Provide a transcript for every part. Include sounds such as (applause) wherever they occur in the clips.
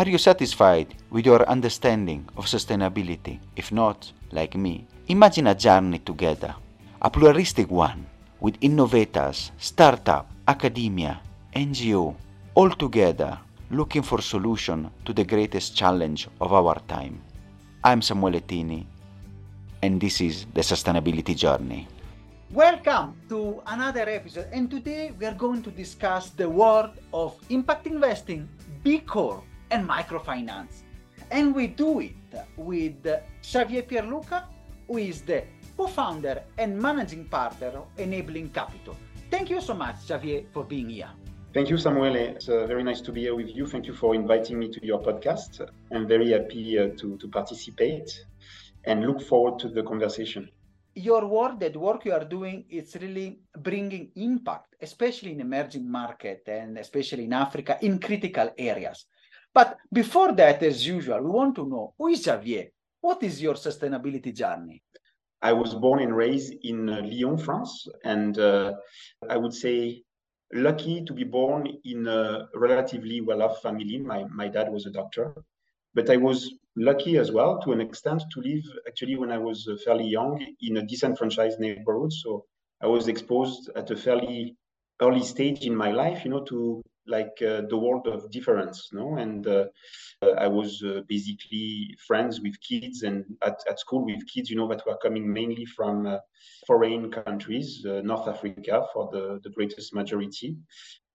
Are you satisfied with your understanding of sustainability? If not, like me, imagine a journey together, a pluralistic one, with innovators, startup, academia, NGO, all together looking for solution to the greatest challenge of our time. I'm Samuele Tini, and this is the Sustainability Journey. Welcome to another episode, and today we are going to discuss the world of impact investing, B Corp, and microfinance. And we do it with Xavier Pierluca, who is the co-founder and managing partner of Enabling Qapital. Thank you so much, Xavier, for being here. Thank you, Samuel. It's uh, very nice to be here with you. Thank you for inviting me to your podcast. I'm very happy uh, to, to participate and look forward to the conversation. Your work, that work you are doing, is really bringing impact, especially in emerging market and especially in Africa, in critical areas. But before that, as usual, we want to know who is Javier? What is your sustainability journey? I was born and raised in uh, Lyon, France, and uh, I would say lucky to be born in a relatively well-off family. My, my dad was a doctor, but I was lucky as well to an extent to live actually when I was uh, fairly young in a disenfranchised neighborhood. So I was exposed at a fairly early stage in my life, you know, to like uh, the world of difference, no? And uh, I was uh, basically friends with kids and at, at school with kids, you know, that were coming mainly from uh, foreign countries, uh, North Africa for the, the greatest majority,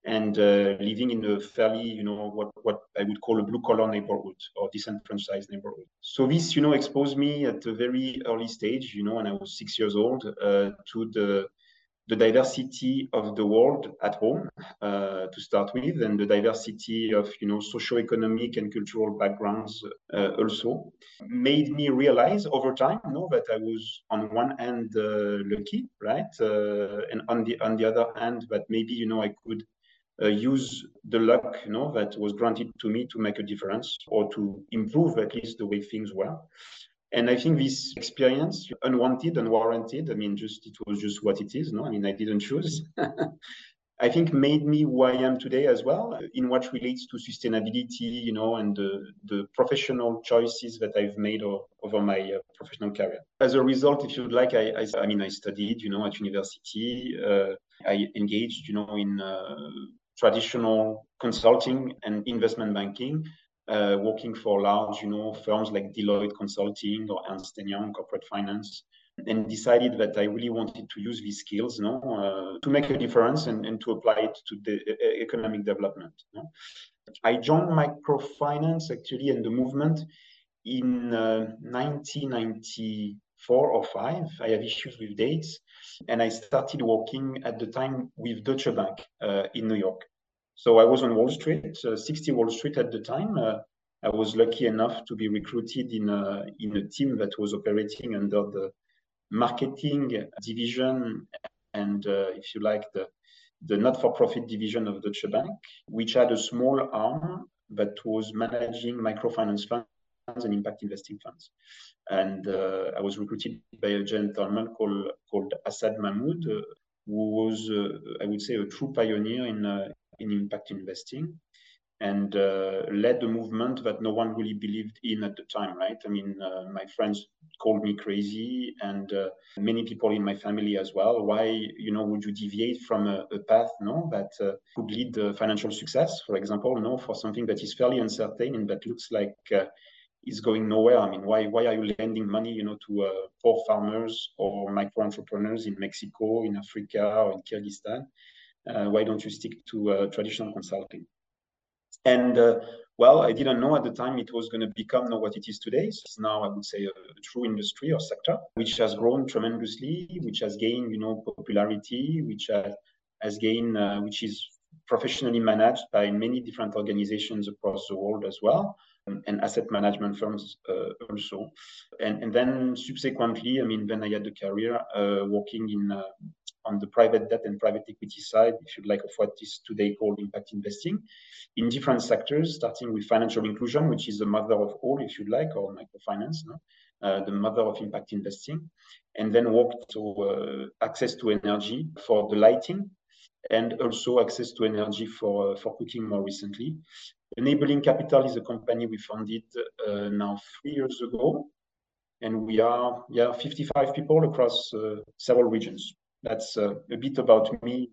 and uh, living in a fairly, you know, what, what I would call a blue collar neighborhood or disenfranchised neighborhood. So this, you know, exposed me at a very early stage, you know, when I was six years old, to the the diversity of the world at home uh, to start with, and the diversity of you know socio-economic and cultural backgrounds uh, also made me realize over time, you know, that I was on one hand uh, lucky, right, uh, and on the on the other hand, that maybe you know I could uh, use the luck, you know, that was granted to me to make a difference or to improve at least the way things were. And I think this experience, unwanted, unwarranted, I mean, just it was just what it is. No, I mean, I didn't choose. (laughs) I think made me who I am today as well, in what relates to sustainability, you know, and the, the professional choices that I've made over my uh, professional career. As a result, if you'd like, I, I, I mean, I studied, you know, at university. Uh, I engaged, you know, in uh, traditional consulting and investment banking uh, working for large, you know, firms like Deloitte Consulting or Ernst Young Corporate Finance, and decided that I really wanted to use these skills, you know, uh, to make a difference and, and to apply it to the uh, economic development. You know? I joined microfinance actually and the movement in 1994 uh, or five. I have issues with dates, and I started working at the time with Deutsche Bank uh, in New York. So I was on Wall Street, uh, 60 Wall Street at the time. Uh, I was lucky enough to be recruited in a, in a team that was operating under the marketing division and, uh, if you like, the, the not-for-profit division of Deutsche Bank, which had a small arm that was managing microfinance funds and impact investing funds. And uh, I was recruited by a gentleman called, called Asad Mahmood, uh, who was, uh, I would say, a true pioneer in, in impact investing and uh, led the movement that no one really believed in at the time, right? I mean, uh, my friends called me crazy, and uh, many people in my family as well. Why, you know, would you deviate from a, a path, no, that uh, could lead to financial success, for example, no, for something that is fairly uncertain and that looks like uh, is going nowhere. I mean, why why are you lending money, you know, to uh, poor farmers or micro entrepreneurs in Mexico, in Africa, or in Kyrgyzstan? Uh, why don't you stick to uh, traditional consulting? And uh, well, I didn't know at the time it was going to become what it is today. So it's now, I would say, a, a, true industry or sector, which has grown tremendously, which has gained, you know, popularity, which has, has gained, uh, which is professionally managed by many different organizations across the world as well, and asset management firms uh, also. And, and then subsequently, I mean, when I had the career uh, working in on the private debt and private equity side, if you'd like, of what is today called impact investing in different sectors, starting with financial inclusion, which is the mother of all, if you'd like, or microfinance, no? uh, the mother of impact investing, and then worked to uh, access to energy for the lighting and also access to energy for, uh, for cooking more recently. Enabling Qapital is a company we founded uh, now three years ago, and we are yeah 55 people across uh, several regions. That's uh, a bit about me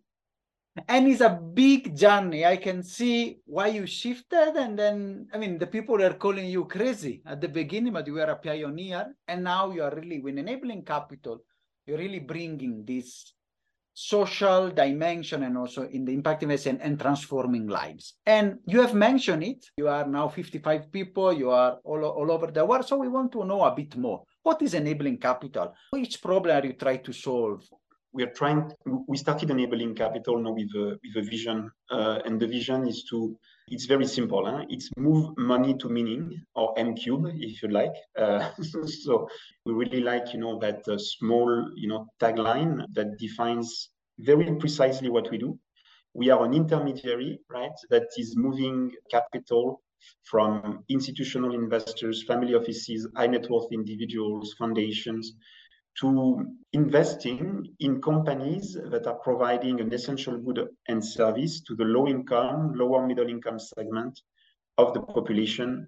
and it's a big journey i can see why you shifted and then i mean the people are calling you crazy at the beginning but you were a pioneer and now you are really with Enabling Qapital you're really bringing this social dimension and also in the impact investing and transforming lives. And you have mentioned it. You are now 55 people. You are all, all over the world. So we want to know a bit more. What is Enabling Qapital? Which problem are you trying to solve we are trying we started Enabling Qapital now with a, with a vision uh, and the vision is to it's very simple huh? it's move money to meaning or m cube if you like uh, (laughs) so we really like you know that uh, small you know tagline that defines very precisely what we do we are an intermediary right that is moving capital from institutional investors family offices high net worth individuals foundations to investing in companies that are providing an essential good and service to the low income, lower middle income segment of the population,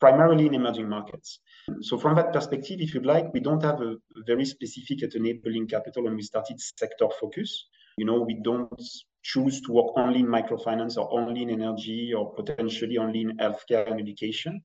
primarily in emerging markets. So from that perspective, if you'd like, we don't have a very specific at Enabling Qapital when we started sector focus. You know, we don't choose to work only in microfinance or only in energy or potentially only in healthcare and education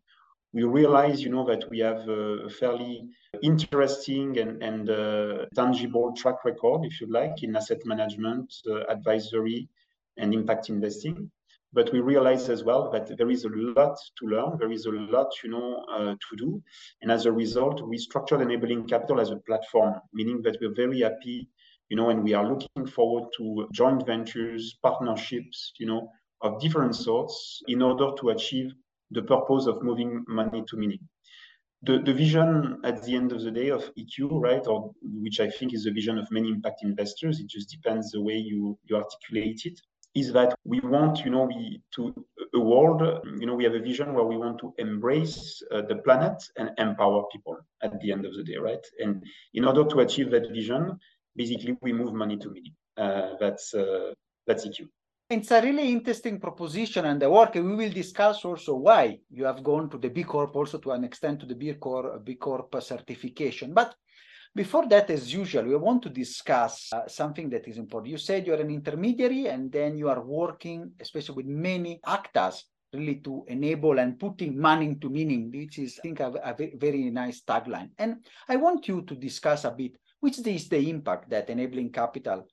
we realize, you know, that we have a fairly interesting and, and uh, tangible track record, if you like, in asset management, uh, advisory, and impact investing. But we realize as well that there is a lot to learn. There is a lot, you know, uh, to do. And as a result, we structured Enabling Qapital as a platform, meaning that we're very happy, you know, and we are looking forward to joint ventures, partnerships, you know, of different sorts in order to achieve the purpose of moving money to meaning. The, the vision at the end of the day of EQ, right, or which I think is the vision of many impact investors, it just depends the way you, you articulate it, is that we want, you know, we to a world, you know, we have a vision where we want to embrace uh, the planet and empower people at the end of the day, right? And in order to achieve that vision, basically we move money to meaning. Uh, that's uh, that's EQ. It's a really interesting proposition and the work. We will discuss also why you have gone to the B Corp, also to an extent to the B Corp, B Corp certification. But before that, as usual, we want to discuss uh, something that is important. You said you're an intermediary and then you are working, especially with many actors, really to enable and putting money into meaning, which is, I think, a, a very nice tagline. And I want you to discuss a bit which is the impact that Enabling Qapital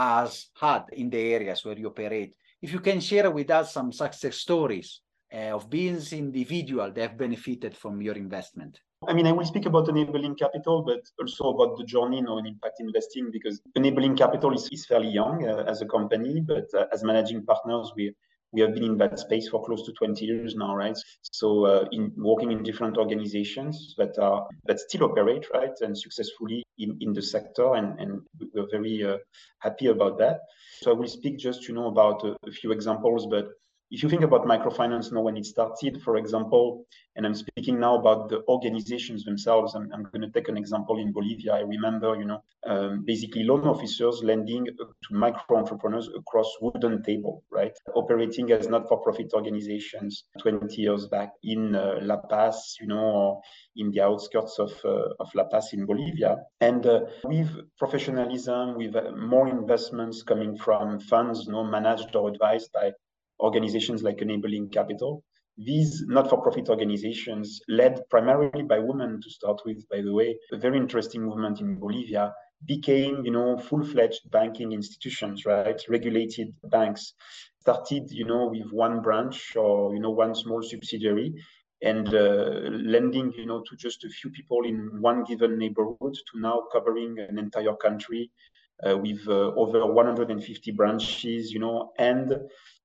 has had in the areas where you operate. If you can share with us some success stories uh, of business individual that have benefited from your investment. I mean, I will speak about Enabling Qapital, but also about the journey in impact investing because Enabling Qapital is, is fairly young uh, as a company, but uh, as managing partners, we we have been in that space for close to 20 years now, right? So uh, in working in different organizations that are that still operate, right, and successfully in, in the sector, and, and we're very uh, happy about that. So I will speak just, you know, about a, a few examples, but if you think about microfinance now when it started, for example, and I'm speaking now about the organizations themselves, I'm, I'm going to take an example in Bolivia. I remember, you know, um, basically loan officers lending to micro entrepreneurs across wooden table, right? Operating as not-for-profit organizations 20 years back in uh, La Paz, you know, in the outskirts of, uh, of La Paz in Bolivia. And uh, with professionalism, with uh, more investments coming from funds, you know, managed or advised by organizations like Enabling Qapital. These not-for-profit organizations, led primarily by women to start with, by the way, a very interesting movement in Bolivia, became, you know, full-fledged banking institutions, right? Regulated banks started, you know, with one branch or, you know, one small subsidiary and uh, lending, you know, to just a few people in one given neighborhood to now covering an entire country uh, with uh, over 150 branches, you know, and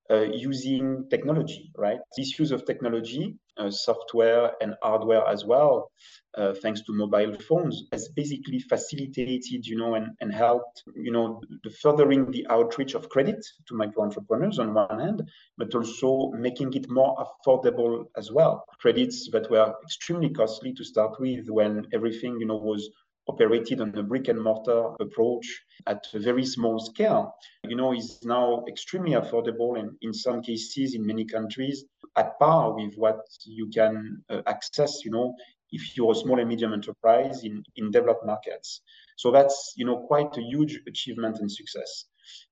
using technology, right? This use of technology, uh, software and hardware as well, uh, thanks to mobile phones, has basically facilitated, you know, and, and helped, you know, the furthering the outreach of credit to micro entrepreneurs on one hand, but also making it more affordable as well. Credits that were extremely costly to start with when everything, you know, was operated on a brick and mortar approach at a very small scale, you know, is now extremely affordable and in some cases in many countries at par with what you can uh, access, you know, if you're a small and medium enterprise in, in developed markets. So that's, you know, quite a huge achievement and success.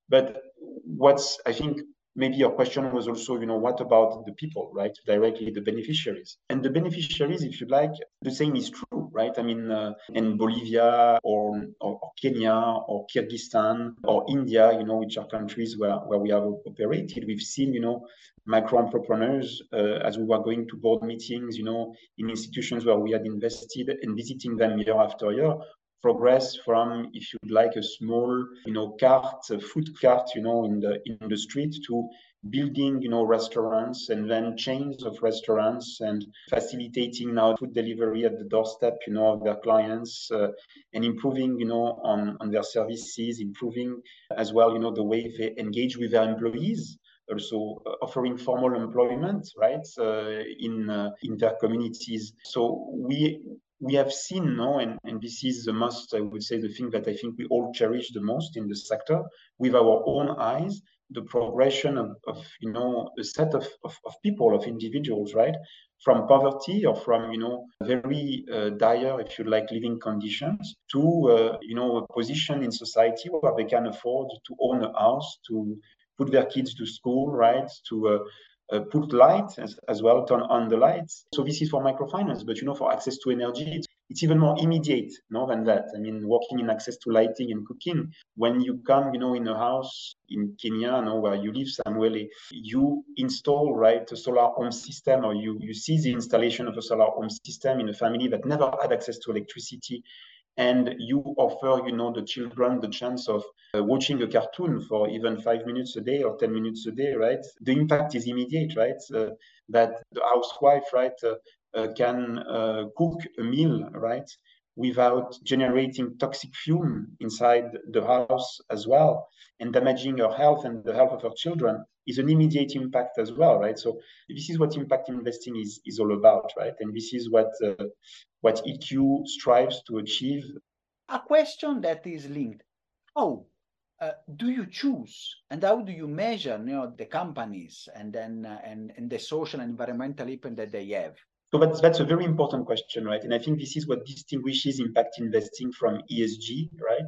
But what's, I think, maybe your question was also, you know, what about the people, right? Directly the beneficiaries. And the beneficiaries, if you like, the same is true, right? I mean, uh, in Bolivia or, or, or, Kenya or Kyrgyzstan or India, you know, which are countries where, where we have operated, we've seen, you know, micro entrepreneurs uh, as we were going to board meetings, you know, in institutions where we had invested and visiting them year after year, progress from, if you'd like, a small, you know, cart, food cart, you know, in the in the street to building, you know, restaurants and then chains of restaurants and facilitating now food delivery at the doorstep, you know, of their clients uh, and improving, you know, on, on their services, improving as well, you know, the way they engage with their employees also uh, offering formal employment right uh, in uh, in their communities. So we we have seen now, and, and this is the most, I would say, the thing that I think we all cherish the most in the sector, with our own eyes, the progression of, of you know, a set of, of, of, people, of individuals, right? From poverty or from, you know, very uh, dire, if you like, living conditions to, uh, you know, a position in society where they can afford to own a house, to put their kids to school, right? To uh, uh, put light as, as, well, turn on the lights. So this is for microfinance, but you know, for access to energy, it's, it's even more immediate, no, than that. I mean, working in access to lighting and cooking. When you come, you know, in a house in Kenya, no, where you live, Samuel, you install right a solar home system, or you you see the installation of a solar home system in a family that never had access to electricity and you offer you know the children the chance of uh, watching a cartoon for even five minutes a day or 10 minutes a day right? The impact is immediate right? Uh, that the housewife right uh, uh can uh, cook a meal right without generating toxic fume inside the house as well and damaging her health and the health of her children is an immediate impact as well right so this is what impact investing is is all about right and this is what uh, what EQ strives to achieve. A question that is linked. How uh, do you choose and how do you measure you know, the companies and then uh, and, and the social and environmental impact that they have? So that's, that's a very important question, right? And I think this is what distinguishes impact investing from ESG, right?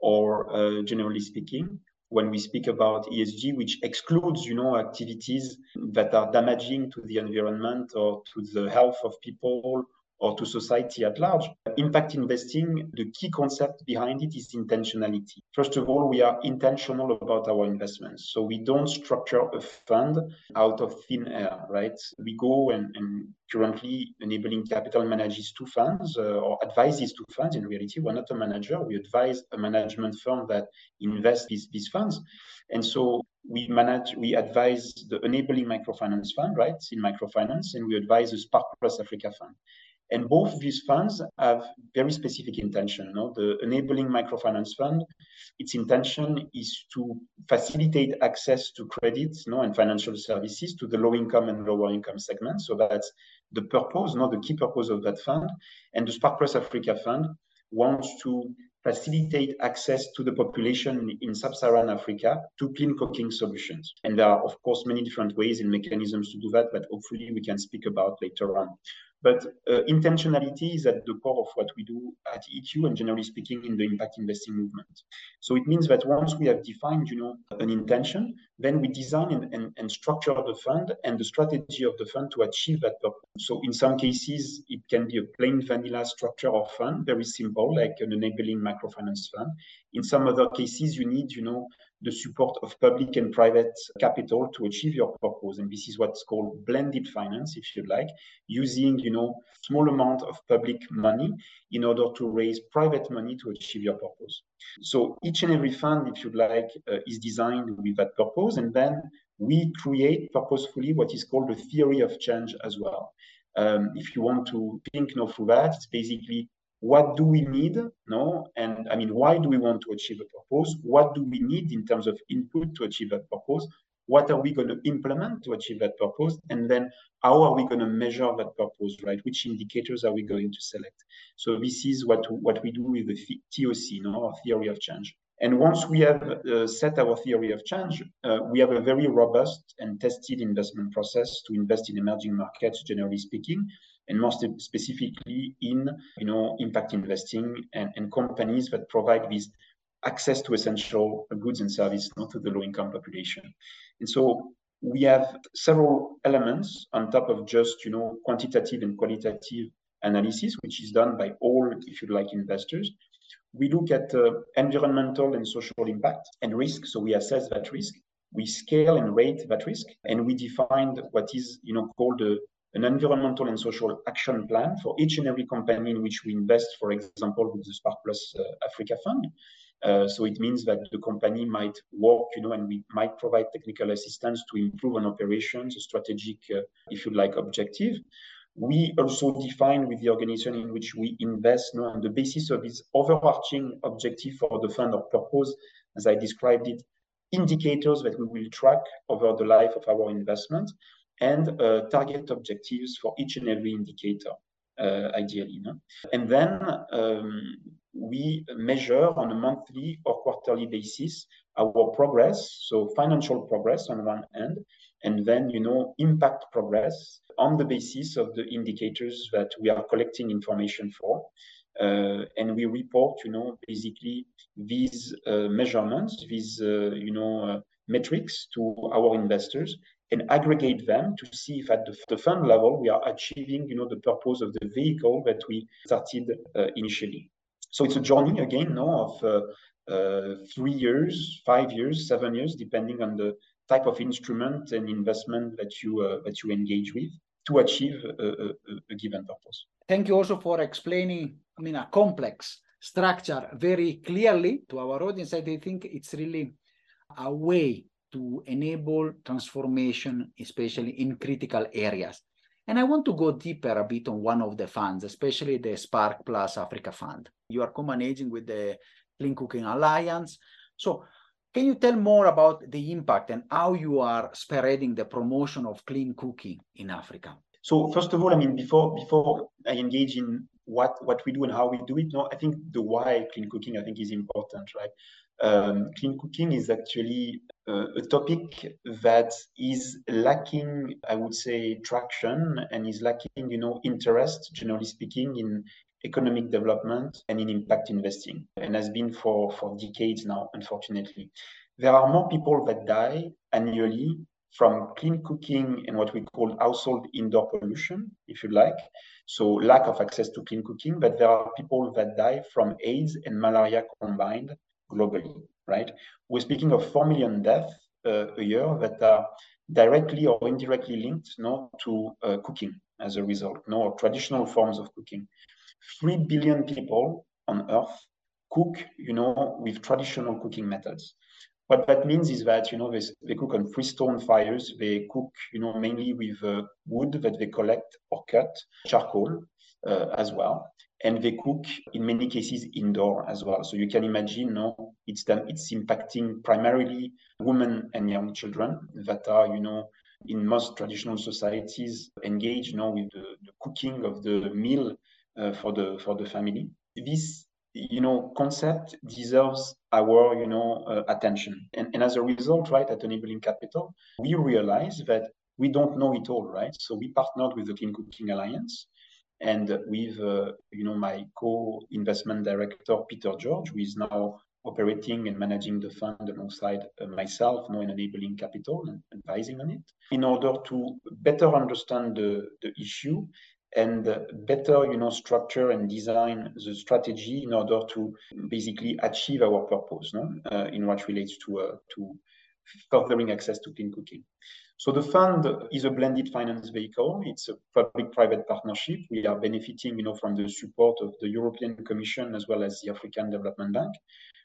Or uh, generally speaking, when we speak about ESG, which excludes, you know, activities that are damaging to the environment or to the health of people or to society at large. Impact investing, the key concept behind it is intentionality. First of all, we are intentional about our investments. So we don't structure a fund out of thin air, right? We go and, and currently Enabling Qapital manages two funds uh, or advises two funds. In reality, we're not a manager. We advise a management firm that invests these, these funds. And so we manage, we advise the enabling microfinance fund, right, in microfinance, and we advise the Spark Plus Africa fund. And both these funds have very specific intention. No? The Enabling Microfinance Fund, its intention is to facilitate access to credits no, and financial services to the low income and lower income segments. So that's the purpose, not the key purpose of that fund. And the Spark Plus Africa Fund wants to facilitate access to the population in sub-Saharan Africa to clean cooking solutions. And there are, of course, many different ways and mechanisms to do that, but hopefully we can speak about later on. But uh, intentionality is at the core of what we do at EQ and generally speaking in the impact investing movement. So it means that once we have defined, you know, an intention, then we design and, and, and structure the fund and the strategy of the fund to achieve that purpose. So in some cases, it can be a plain vanilla structure of fund, very simple, like an enabling microfinance fund. In some other cases, you need, you know, the support of public and private capital to achieve your purpose. And this is what's called blended finance, if you like, using, you know, small amount of public money in order to raise private money to achieve your purpose. So each and every fund, if you like, uh, is designed with that purpose. And then we create purposefully what is called the theory of change as well. Um, if you want to think know, through that, it's basically what do we need no and i mean why do we want to achieve a purpose what do we need in terms of input to achieve that purpose what are we going to implement to achieve that purpose? And then how are we going to measure that purpose right? Which indicators are we going to select? So this is what what we do with the toc you know, our theory of change. And once we have uh, set our theory of change uh, we have a very robust and tested investment process to invest in emerging markets generally speaking and more specifically in you know impact investing and, and companies that provide this access to essential goods and services not to the low income population. And so we have several elements on top of just you know quantitative and qualitative analysis which is done by all if you like investors. We look at uh, environmental and social impact and risk. So we assess that risk. We scale and rate that risk. And we define what is you know called a, an environmental and social action plan for each and every company in which we invest for example with the spark plus uh, africa fund uh, so it means that the company might work, you know, and we might provide technical assistance to improve on operations, a strategic, uh, if you like, objective. We also define with the organization in which we invest, you know, on the basis of its overarching objective for the fund or purpose, as I described it, indicators that we will track over the life of our investment and uh, target objectives for each and every indicator, ideally. No? And then um, we measure on a monthly or quarterly basis our progress, so financial progress on one end, and then you know impact progress on the basis of the indicators that we are collecting information for. Uh, and we report, you know, basically these uh, measurements, these, uh, you know, uh, metrics to our investors and aggregate them to see if at the, the, fund level we are achieving, you know, the purpose of the vehicle that we started uh, initially. So it's a journey again, no, of uh, uh, three years, five years, seven years, depending on the type of instrument and investment that you uh, that you engage with to achieve a, a, a, given purpose. Thank you also for explaining, I mean, a complex structure very clearly to our audience. I think it's really a way to enable transformation, especially in critical areas. And I want to go deeper a bit on one of the funds, especially the Spark Plus Africa Fund. You are co-managing with the Clean Cooking Alliance. So can you tell more about the impact and how you are spreading the promotion of clean cooking in Africa? So first of all, I mean, before before I engage in what what we do and how we do it, no, I think the why clean cooking I think is important, right? Um, clean cooking is actually uh, a topic that is lacking, I would say, traction and is lacking, you know, interest, generally speaking, in economic development and in impact investing, and has been for for decades now, unfortunately. There are more people that die annually from clean cooking and what we call household indoor pollution, if you like. So lack of access to clean cooking, but there are people that die from AIDS and malaria combined globally, right? We're speaking of 4 million deaths uh, a year that are directly or indirectly linked no, to uh, cooking as a result, no, traditional forms of cooking. 3 billion people on earth cook, you know, with traditional cooking methods. What that means is that, you know, they, they cook on three-stone fires. They cook, you know, mainly with uh, wood that they collect or cut, charcoal uh, as well and they cook in many cases indoor as well. So you can imagine, no, it's them, it's impacting primarily women and young children that are, you know, in most traditional societies engaged, you know, with the, the cooking of the meal uh, for the for the family. This you know concept deserves our you know uh, attention. And, and as a result right at Enabling Qapital we realize that we don't know it all right? So we partnered with the clean cooking alliance and with uh, you know my co-investment director Peter George, who is now operating and managing the fund alongside uh, myself, you know, in Enabling Qapital and advising on it, in order to better understand the, the issue and better you know structure and design the strategy in order to basically achieve our purpose no? Uh, in what relates to uh, to furthering access to clean cooking so the fund is a blended finance vehicle. It's a public-private partnership. We are benefiting, you know, from the support of the European Commission as well as the African Development Bank.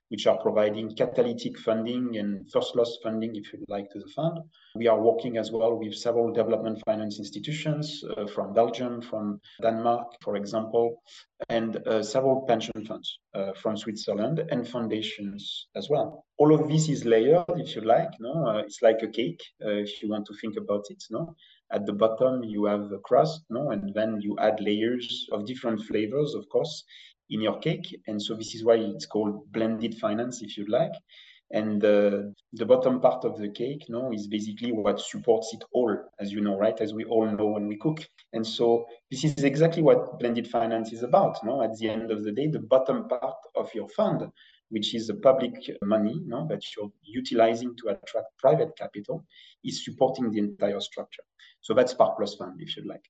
Which are providing catalytic funding and first loss funding, if you like, to the fund. We are working as well with several development finance institutions uh, from Belgium, from Denmark, for example, and uh, several pension funds uh, from Switzerland and foundations as well. All of this is layered, if you like. No, uh, it's like a cake, uh, if you want to think about it. No, at the bottom you have the crust, no, and then you add layers of different flavors, of course, in your cake. And so this is why it's called blended finance, if you like. And the, the bottom part of the cake, no, is basically what supports it all, as you know, right? As we all know when we cook. And so this is exactly what blended finance is about. No, at the end of the day, the bottom part of your fund, which is the public money, no, that you're utilizing to attract private capital, is supporting the entire structure. So that's Spark Plus Fund, if you like.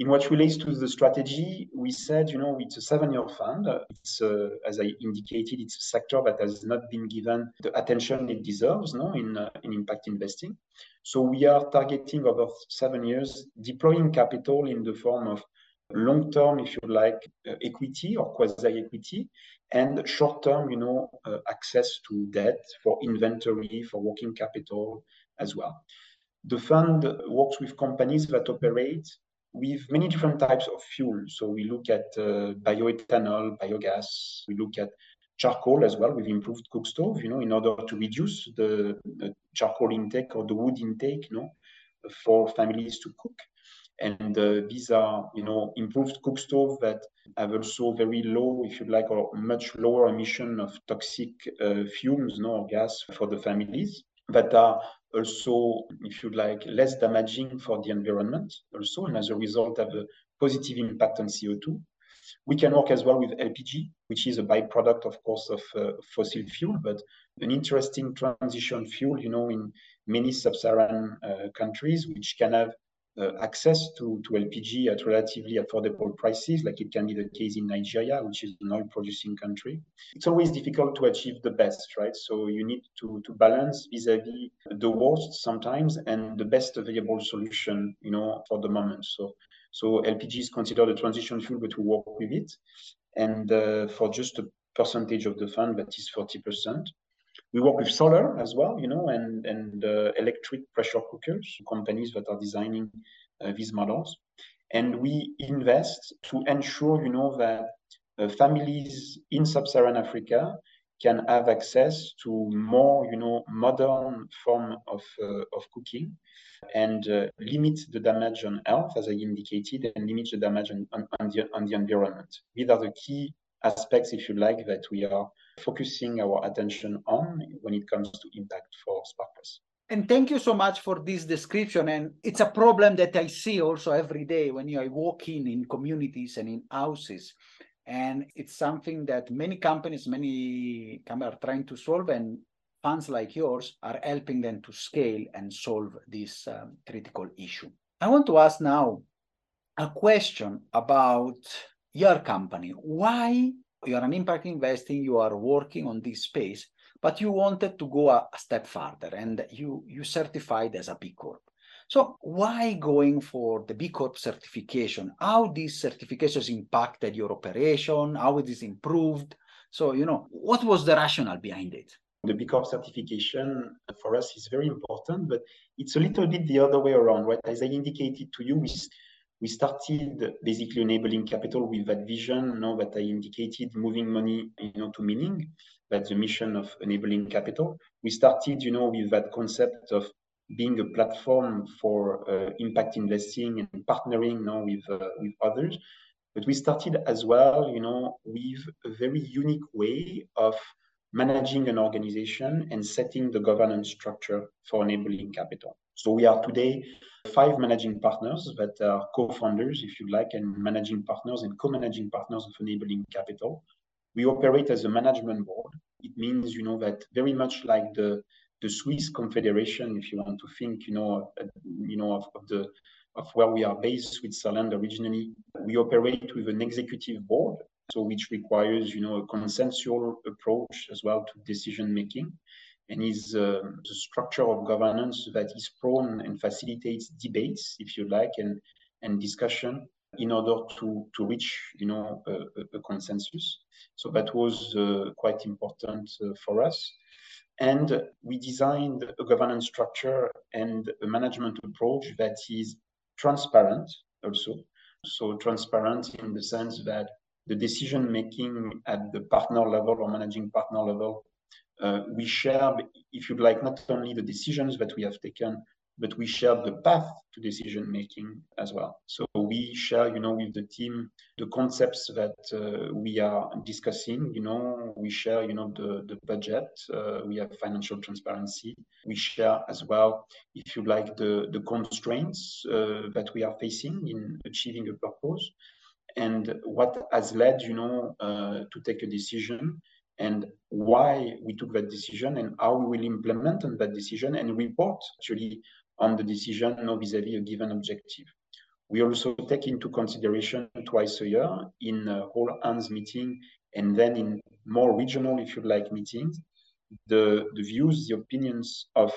In what relates to the strategy, we said, you know, it's a seven-year fund. It's, uh, as I indicated, it's a sector that has not been given the attention it deserves, no, in uh, in impact investing. So we are targeting over seven years, deploying capital in the form of long-term, if you like, uh, equity or quasi-equity, and short-term, you know, uh, access to debt for inventory, for working capital as well. The fund works with companies that operate with many different types of fuel. So we look at uh, bioethanol, biogas. We look at charcoal as well with improved cook stove, you know, in order to reduce the, the charcoal intake or the wood intake, you know, for families to cook. And uh, these are, you know, improved cook stove that have also very low, if you like, or much lower emission of toxic uh, fumes, no, or gas for the families that are also, if you like, less damaging for the environment also, and as a result have a positive impact on CO2. We can work as well with LPG, which is a byproduct, of course, of uh, fossil fuel, but an interesting transition fuel, you know, in many sub-Saharan uh, countries, which can have access to, to LPG at relatively affordable prices, like it can be the case in Nigeria, which is an oil producing country. It's always difficult to achieve the best, right? So you need to, to balance vis-a-vis the worst sometimes and the best available solution, you know, for the moment. So, so LPG is considered a transition fuel, but we work with it. And uh, for just a percentage of the fund, that is 40%. We work with solar as well, you know, and, and uh, electric pressure cookers, companies that are designing uh, these models. And we invest to ensure, you know, that uh, families in sub-Saharan Africa can have access to more, you know, modern form of, uh, of cooking and uh, limit the damage on health, as I indicated, and limit the damage on, on, the, on the environment. These are the key aspects, if you like, that we are focusing our attention on when it comes to impact for Spark And thank you so much for this description. And it's a problem that I see also every day when I walk in in communities and in houses. And it's something that many companies, many companies are trying to solve, and funds like yours are helping them to scale and solve this um, critical issue. I want to ask now a question about your company. Why you are an impact investing, you are working on this space, but you wanted to go a, a step further and you you certified as a B Corp. So why going for the B Corp certification? How these certifications impacted your operation? How it is improved? So you know what was the rationale behind it? The B Corp certification for us is very important, but it's a little bit the other way around, right? As I indicated to you, we started basically Enabling Qapital with that vision, know, that I indicated, moving money, you know, to meaning. That's the mission of Enabling Qapital. We started, you know, with that concept of being a platform for uh, impact investing and partnering, you know, with uh, with others. But we started as well, you know, with a very unique way of managing an organization and setting the governance structure for Enabling Qapital. So we are today five managing partners that are co-founders, if you like, and managing partners and co-managing partners of Enabling Qapital. We operate as a management board. It means, you know, that very much like the the Swiss Confederation, if you want to think, you know, uh, you know, of, of the of where we are based, Switzerland originally, we operate with an executive board, so which requires, you know, a consensual approach as well to decision making and is uh, the structure of governance that is prone and facilitates debates, if you like, and, and discussion in order to, to reach, you know, a, a consensus. So that was uh, quite important uh, for us. And we designed a governance structure and a management approach that is transparent also. So transparent in the sense that the decision making at the partner level or managing partner level, uh, we share, if you'd like, not only the decisions that we have taken, but we share the path to decision making as well. So we share, you know, with the team the concepts that uh, we are discussing. You know, we share, you know, the the budget. Uh, we have financial transparency. We share as well, if you like, the the constraints uh, that we are facing in achieving a purpose, and what has led, you know, uh, to take a decision and why we took that decision and how we will implement on that decision and report actually on the decision vis-à-vis a given objective. We also take into consideration twice a year in a whole hands meeting and then in more regional, if you like, meetings, the, the views, the opinions of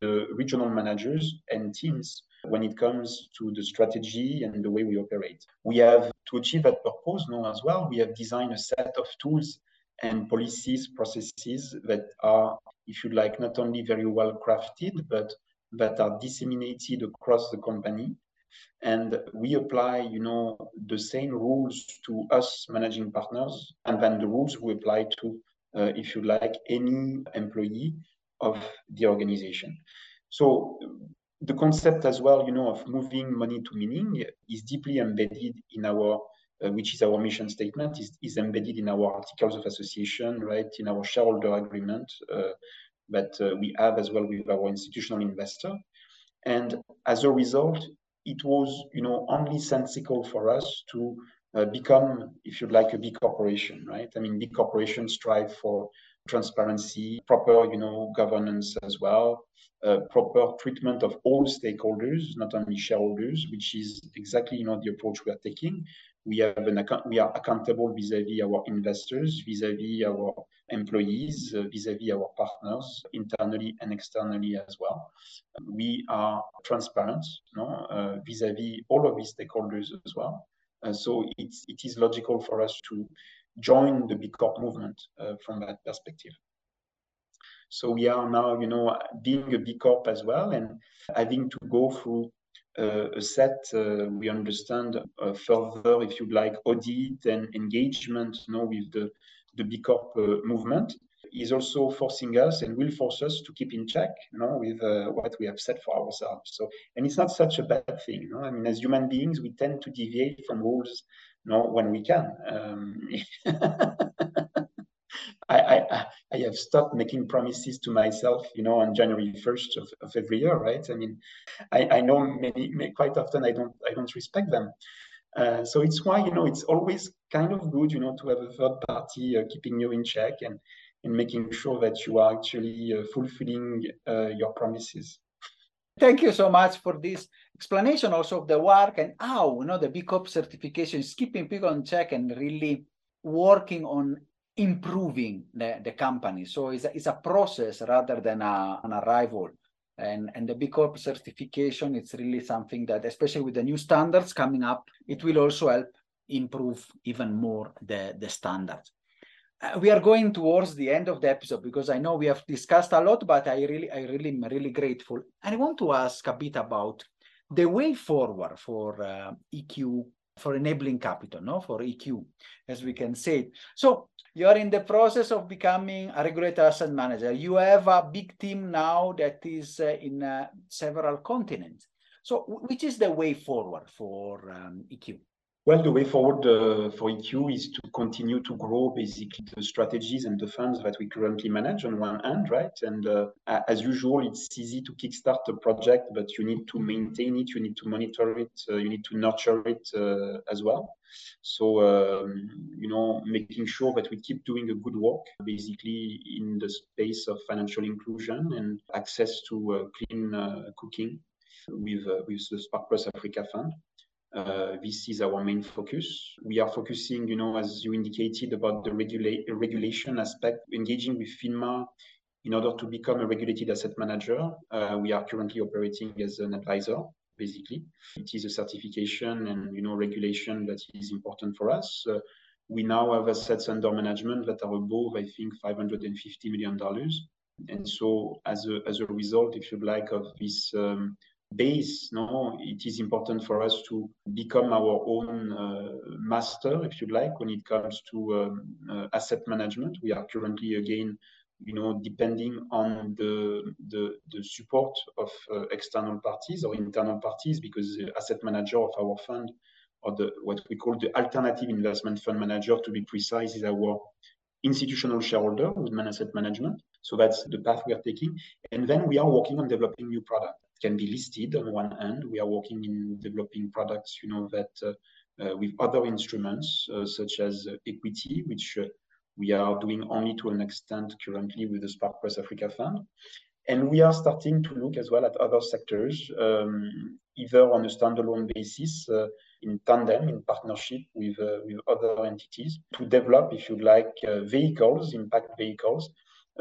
the regional managers and teams when it comes to the strategy and the way we operate. We have to achieve that purpose now as well. We have designed a set of tools and policies, processes that are, if you like, not only very well crafted, but that are disseminated across the company and we apply you know the same rules to us managing partners and then the rules we apply to uh, if you like any employee of the organization so the concept as well you know of moving money to meaning is deeply embedded in our uh, which is our mission statement is, is embedded in our articles of association right in our shareholder agreement uh, that uh, we have as well with our institutional investor. And as a result, it was, you know, only sensical for us to uh, become, if you'd like, a B Corporation, right? I mean, B Corporations strive for transparency, proper, you know, governance as well, uh, proper treatment of all stakeholders, not only shareholders, which is exactly, you know, the approach we are taking. We have an account we are accountable vis-a-vis our investors vis-a-vis our employees uh, vis-a-vis our partners internally and externally as well. We are transparent no uh, vis-a-vis all of these stakeholders as well. Uh, so it's it is logical for us to join the B Corp movement uh, from that perspective so we are now you know being a B Corp as well and having to go through uh, a set, uh, we understand uh, further, if you like, audit and engagement you know, with the, the B Corp movement is also forcing us and will force us to keep in check you know, with uh, what we have set for ourselves. So, and it's not such a bad thing. You know? I mean, as human beings, we tend to deviate from rules know, when we can. Um, (laughs) I, I, I have stopped making promises to myself, you know, on January 1st of, of every year, right? I mean, I, I know many, many, quite often I don't, I don't respect them. Uh, so it's why, you know, it's always kind of good, you know, to have a third party uh, keeping you in check and, and making sure that you are actually uh, fulfilling uh, your promises. Thank you so much for this explanation also of the work and how, you know, the B Corp certification is keeping people in check and really working on improving the, the company. So it's a, it's a process rather than a, an arrival. And, and the B Corp certification, it's really something that, especially with the new standards coming up, it will also help improve even more the, the standards. Uh, we are going towards the end of the episode because I know we have discussed a lot, but I really, I really, am really grateful. And I want to ask a bit about the way forward for uh, EQ for Enabling Qapital, no, for EQ, as we can say. So you are in the process of becoming a regulated asset manager. You have a big team now that is uh, in uh, several continents. So which is the way forward for um, EQ? Well, the way forward uh, for EQ is to continue to grow basically the strategies and the funds that we currently manage on one hand, right? And uh, as usual, it's easy to kickstart a project, but you need to maintain it, you need to monitor it, uh, you need to nurture it uh, as well. So, um, you know, making sure that we keep doing a good work, basically in the space of financial inclusion and access to uh, clean uh, cooking with, with the Spark Plus Africa Fund. Uh, this is our main focus. We are focusing, you know, as you indicated, about the regula- regulation aspect, engaging with FINMA in order to become a regulated asset manager. Uh, we are currently operating as an advisor. basically. It is a certification and you know regulation that is important for us. Uh, we now have assets under management that are above, I think, 550 million dollars. And so, as a as a result, if you like, of this um, base, no, it is important for us to become our own uh, master, if you like, when it comes to um, uh, asset management. We are currently again you know, depending on the the, the support of uh, external parties or internal parties, because the asset manager of our fund, or the what we call the alternative investment fund manager, to be precise, is our institutional shareholder, Woodman Asset Management. So that's the path we are taking, and then we are working on developing new products. Can be listed on one hand. We are working in developing products, you know, that uh, uh, with other instruments uh, such as equity, which uh, we are doing only to an extent currently with the Spark Plus Africa Fund. And we are starting to look as well at other sectors, um, either on a standalone basis, uh, in tandem, in partnership with, uh, with other entities, to develop, if you like, uh, vehicles, impact vehicles,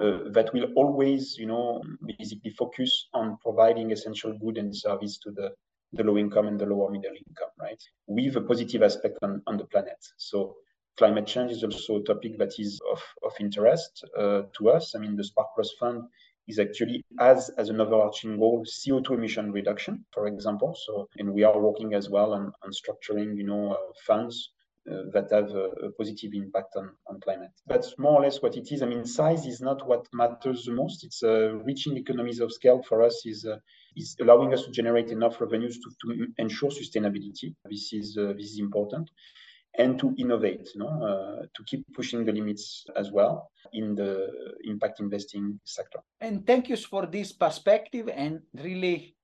uh, that will always, you know, basically focus on providing essential good and service to the, the low income and the lower middle income, right? With a positive aspect on, on the planet. So climate change is also a topic that is of, of interest uh, to us. I mean, the Spark Plus Fund is actually as as an overarching goal CO2 emission reduction, for example. So, and we are working as well on, on structuring, you know, uh, funds that have a, a, positive impact on, on climate. That's more or less what it is. I mean, size is not what matters the most. It's uh, reaching economies of scale for us is uh, is allowing us to generate enough revenues to, to ensure sustainability. This is uh, this is important and to innovate, you know, uh, to keep pushing the limits as well in the impact investing sector. And thank you for this perspective and really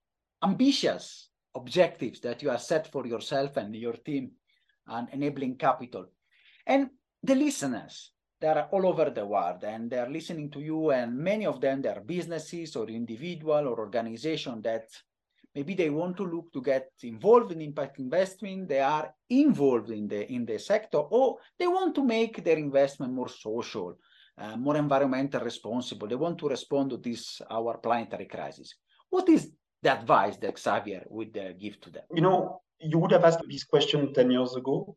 ambitious objectives that you have set for yourself and your team on Enabling Qapital. And the listeners, they are all over the world and they're listening to you and many of them, they're businesses or individual or organization that maybe they want to look to get involved in impact investing they are involved in the in the sector or they want to make their investment more social uh, more environmental responsible. They want to respond to this our planetary crisis. What is the advice that xavier would uh, give to them? You know you would have asked this question 10 years ago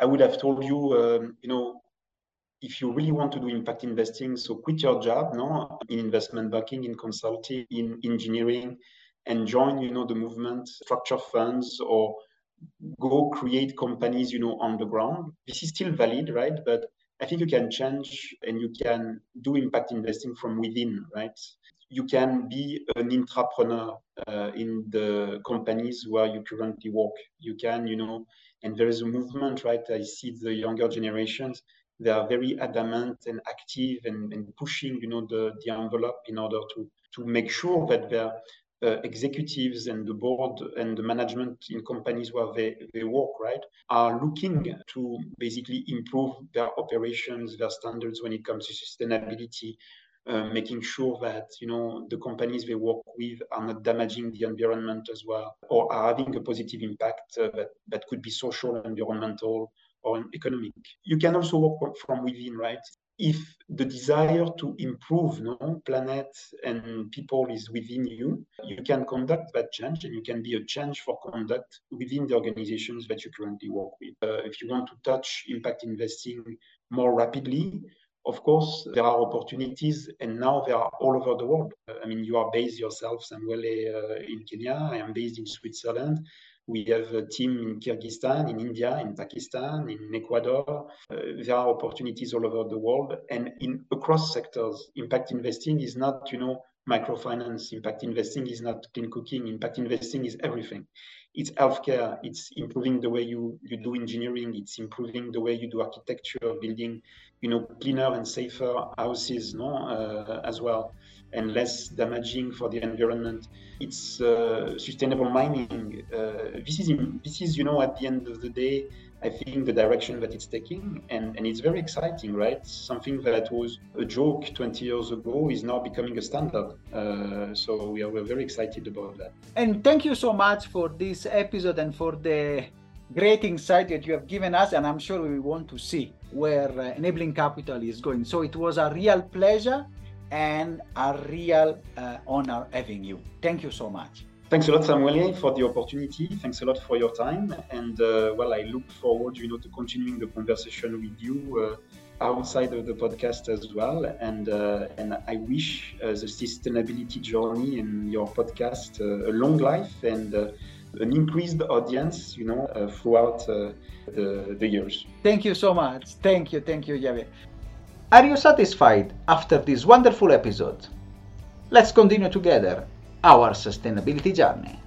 i would have told you um, you know if you really want to do impact investing, so quit your job, no, in investment banking, in consulting, in engineering, and join, you know, the movement, structure funds, or go create companies, you know, on the ground. This is still valid, right? But I think you can change and you can do impact investing from within, right? You can be an intrapreneur uh, in the companies where you currently work. You can, you know, and there is a movement, right? I see the younger generations, they are very adamant and active and, and pushing, you know, the, the envelope in order to, to make sure that they're uh, executives and the board and the management in companies where they, they work, right, are looking to basically improve their operations, their standards when it comes to sustainability, uh, making sure that you know the companies they work with are not damaging the environment as well, or are having a positive impact uh, that that could be social, environmental, or economic. You can also work from within, right? if the desire to improve no planet and people is within you you can conduct that change and you can be a change for conduct within the organizations that you currently work with uh, if you want to touch impact investing more rapidly of course there are opportunities and now they are all over the world i mean you are based yourself somewhere uh, in kenya i am based in switzerland we have a team in Kyrgyzstan, in India, in Pakistan, in Ecuador. Uh, there are opportunities all over the world and in across sectors. Impact investing is not, you know, microfinance. Impact investing is not clean cooking. Impact investing is everything. It's healthcare. It's improving the way you, you do engineering. It's improving the way you do architecture, building, you know, cleaner and safer houses, no, uh, as well and less damaging for the environment. It's uh, sustainable mining. Uh, this is this is you know at the end of the day, I think the direction that it's taking, and and it's very exciting, right? Something that was a joke 20 years ago is now becoming a standard. Uh, so we are we're very excited about that. And thank you so much for this episode and for the great insight that you have given us, and I'm sure we want to see where uh, Enabling Qapital is going. So it was a real pleasure and a real uh, honor having you. Thank you so much. Thanks a lot, Samuele, for the opportunity. Thanks a lot for your time. And uh, well, I look forward, you know, to continuing the conversation with you uh, outside of the podcast as well. And uh, and I wish uh, the sustainability journey and your podcast uh, a long life and uh, an increased audience, you know, throughout the, the years. Thank you so much. Thank you. Thank you, Javier. Are you satisfied after this wonderful episode? Let's continue together our sustainability journey.